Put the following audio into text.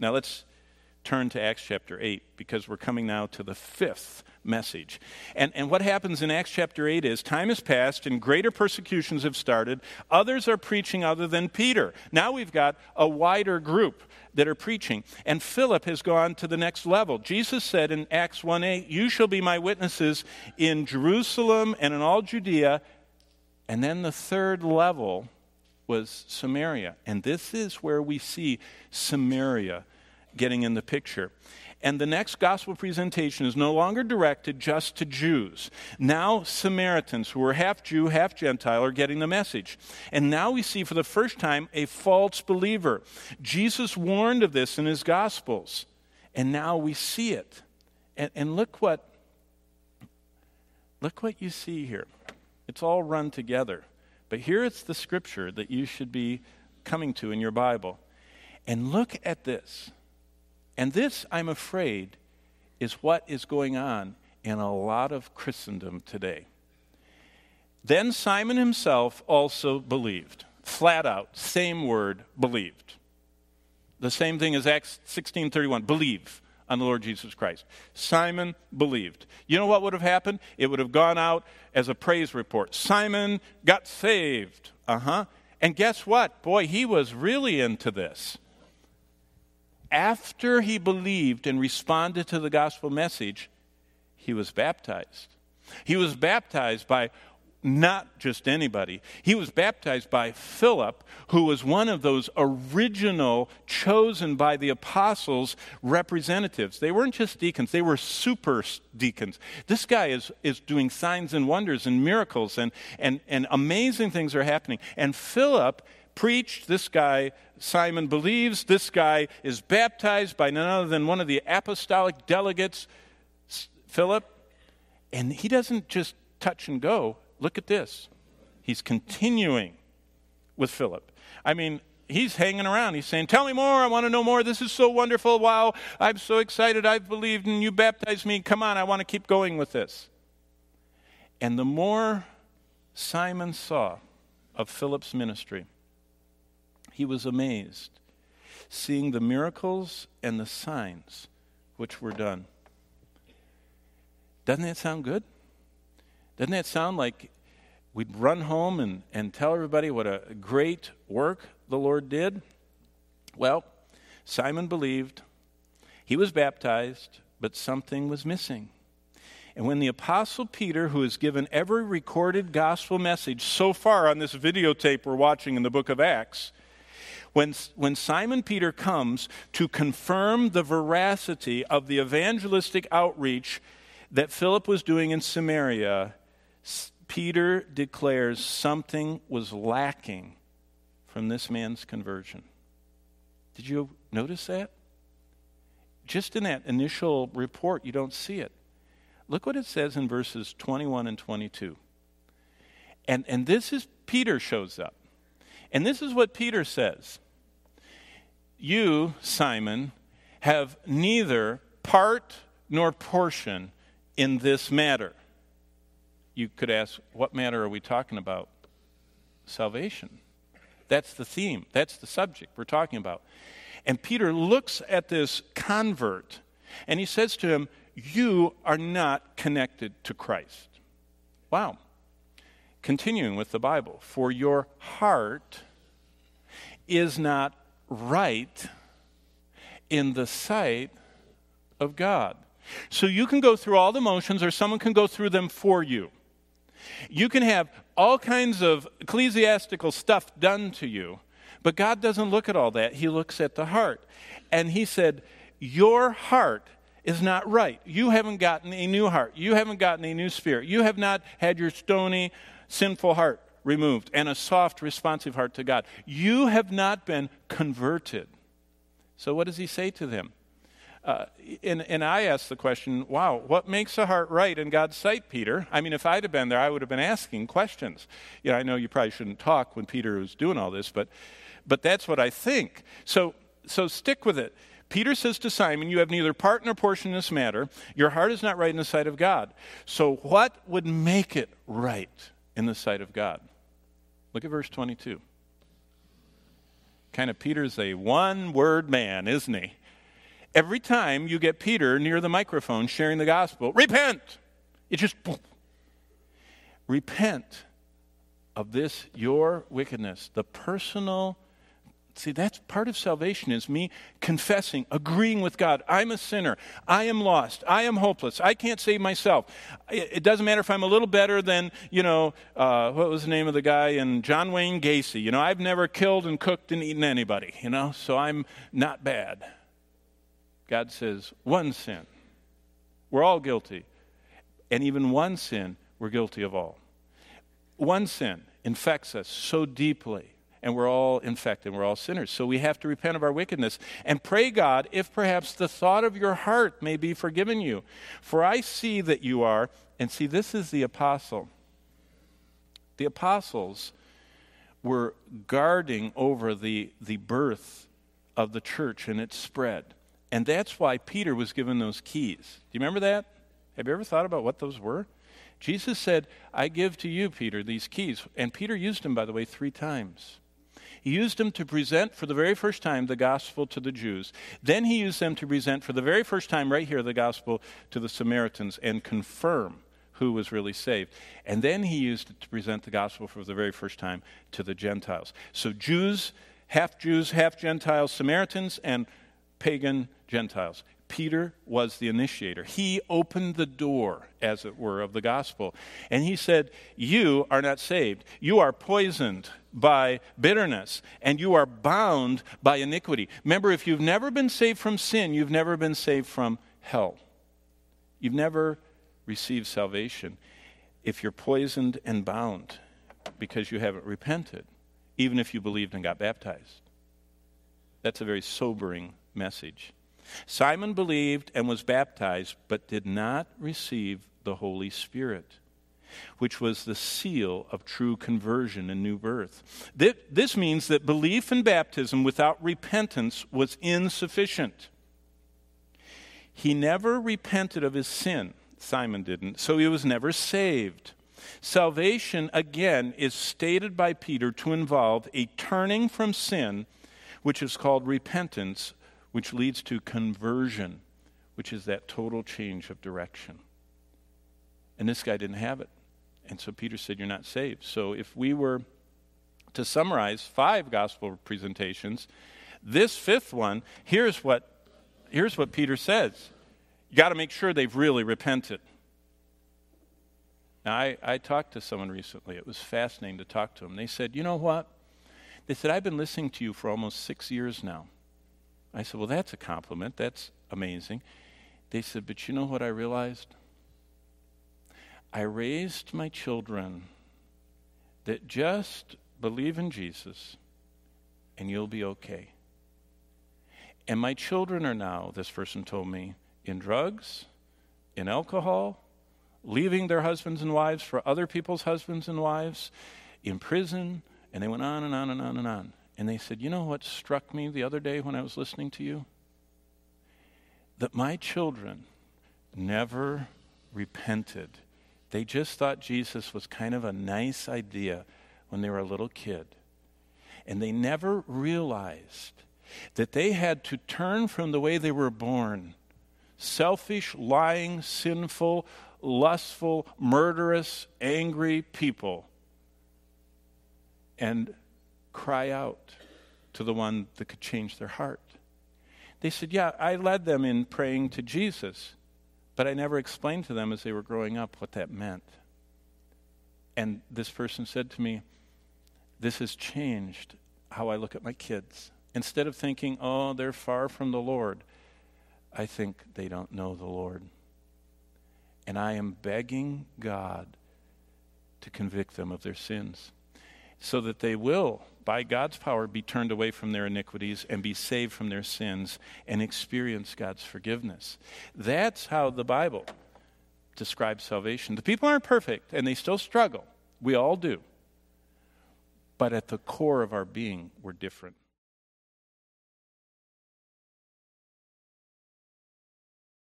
Now let's turn to Acts chapter 8 because we're coming now to the fifth message. And, and what happens in Acts chapter 8 is time has passed and greater persecutions have started. Others are preaching other than Peter. Now we've got a wider group that are preaching. And Philip has gone to the next level. Jesus said in Acts 1 8, You shall be my witnesses in Jerusalem and in all Judea. And then the third level was Samaria. And this is where we see Samaria getting in the picture. And the next gospel presentation is no longer directed just to Jews. Now, Samaritans, who are half Jew, half Gentile, are getting the message. And now we see for the first time a false believer. Jesus warned of this in his gospels. And now we see it. And, and look what look what you see here. It's all run together. But here it's the scripture that you should be coming to in your Bible. And look at this. And this, I'm afraid, is what is going on in a lot of Christendom today. Then Simon himself also believed. Flat out, same word, believed. The same thing as Acts 16:31, believe on the Lord Jesus Christ. Simon believed. You know what would have happened? It would have gone out as a praise report. Simon got saved. Uh-huh. And guess what? Boy, he was really into this after he believed and responded to the gospel message, he was baptized. He was baptized by not just anybody. He was baptized by Philip, who was one of those original, chosen by the apostles representatives. They weren't just deacons, they were super deacons. This guy is, is doing signs and wonders and miracles, and, and, and amazing things are happening. And Philip preached. This guy, Simon, believes. This guy is baptized by none other than one of the apostolic delegates, Philip. And he doesn't just touch and go. Look at this. He's continuing with Philip. I mean, he's hanging around. He's saying, Tell me more. I want to know more. This is so wonderful. Wow. I'm so excited. I've believed and you baptized me. Come on. I want to keep going with this. And the more Simon saw of Philip's ministry, he was amazed, seeing the miracles and the signs which were done. Doesn't that sound good? Doesn't that sound like we'd run home and, and tell everybody what a great work the Lord did? Well, Simon believed, he was baptized, but something was missing. And when the Apostle Peter, who has given every recorded gospel message so far on this videotape we're watching in the book of Acts, when, when Simon Peter comes to confirm the veracity of the evangelistic outreach that Philip was doing in Samaria, Peter declares something was lacking from this man's conversion. Did you notice that? Just in that initial report, you don't see it. Look what it says in verses 21 and 22. And, and this is Peter shows up. And this is what Peter says You, Simon, have neither part nor portion in this matter. You could ask, what matter are we talking about? Salvation. That's the theme, that's the subject we're talking about. And Peter looks at this convert and he says to him, You are not connected to Christ. Wow. Continuing with the Bible, for your heart is not right in the sight of God. So you can go through all the motions, or someone can go through them for you. You can have all kinds of ecclesiastical stuff done to you, but God doesn't look at all that. He looks at the heart. And He said, Your heart is not right. You haven't gotten a new heart. You haven't gotten a new spirit. You have not had your stony, sinful heart removed and a soft, responsive heart to God. You have not been converted. So, what does he say to them? Uh, and, and I ask the question, wow, what makes a heart right in God's sight, Peter? I mean, if I'd have been there, I would have been asking questions. You know, I know you probably shouldn't talk when Peter was doing all this, but, but that's what I think. So, so stick with it. Peter says to Simon, You have neither part nor portion in this matter. Your heart is not right in the sight of God. So, what would make it right in the sight of God? Look at verse 22. Kind of Peter's a one word man, isn't he? Every time you get Peter near the microphone sharing the gospel, repent. It just boom. repent of this your wickedness, the personal See, that's part of salvation is me confessing, agreeing with God. I'm a sinner. I am lost. I am hopeless. I can't save myself. It doesn't matter if I'm a little better than, you know, uh, what was the name of the guy in John Wayne Gacy? You know, I've never killed and cooked and eaten anybody, you know, so I'm not bad. God says, one sin. We're all guilty. And even one sin, we're guilty of all. One sin infects us so deeply and we're all infected, we're all sinners. So we have to repent of our wickedness and pray God if perhaps the thought of your heart may be forgiven you. For I see that you are, and see, this is the apostle. The apostles were guarding over the, the birth of the church and its spread. And that's why Peter was given those keys. Do you remember that? Have you ever thought about what those were? Jesus said, I give to you, Peter, these keys. And Peter used them, by the way, three times. He used them to present for the very first time the gospel to the Jews. Then he used them to present for the very first time, right here, the gospel to the Samaritans and confirm who was really saved. And then he used it to present the gospel for the very first time to the Gentiles. So Jews, half Jews, half Gentiles, Samaritans, and pagan Gentiles. Peter was the initiator. He opened the door, as it were, of the gospel. And he said, You are not saved. You are poisoned by bitterness, and you are bound by iniquity. Remember, if you've never been saved from sin, you've never been saved from hell. You've never received salvation if you're poisoned and bound because you haven't repented, even if you believed and got baptized. That's a very sobering message. Simon believed and was baptized, but did not receive the Holy Spirit, which was the seal of true conversion and new birth. This means that belief in baptism without repentance was insufficient. He never repented of his sin, Simon didn't, so he was never saved. Salvation, again, is stated by Peter to involve a turning from sin, which is called repentance, which leads to conversion, which is that total change of direction. And this guy didn't have it. And so Peter said, You're not saved. So if we were to summarize five gospel presentations, this fifth one, here's what, here's what Peter says. You got to make sure they've really repented. Now, I, I talked to someone recently. It was fascinating to talk to them. They said, You know what? They said, I've been listening to you for almost six years now. I said, Well, that's a compliment. That's amazing. They said, But you know what I realized? I raised my children that just believe in Jesus and you'll be okay. And my children are now, this person told me, in drugs, in alcohol, leaving their husbands and wives for other people's husbands and wives, in prison, and they went on and on and on and on. And they said, You know what struck me the other day when I was listening to you? That my children never repented. They just thought Jesus was kind of a nice idea when they were a little kid. And they never realized that they had to turn from the way they were born selfish, lying, sinful, lustful, murderous, angry people and cry out to the one that could change their heart. They said, Yeah, I led them in praying to Jesus, but I never explained to them as they were growing up what that meant. And this person said to me, This has changed how I look at my kids. Instead of thinking, Oh, they're far from the Lord, I think they don't know the Lord. And I am begging God to convict them of their sins so that they will, by God's power, be turned away from their iniquities and be saved from their sins and experience God's forgiveness. That's how the Bible describes salvation. The people aren't perfect and they still struggle. We all do. But at the core of our being, we're different.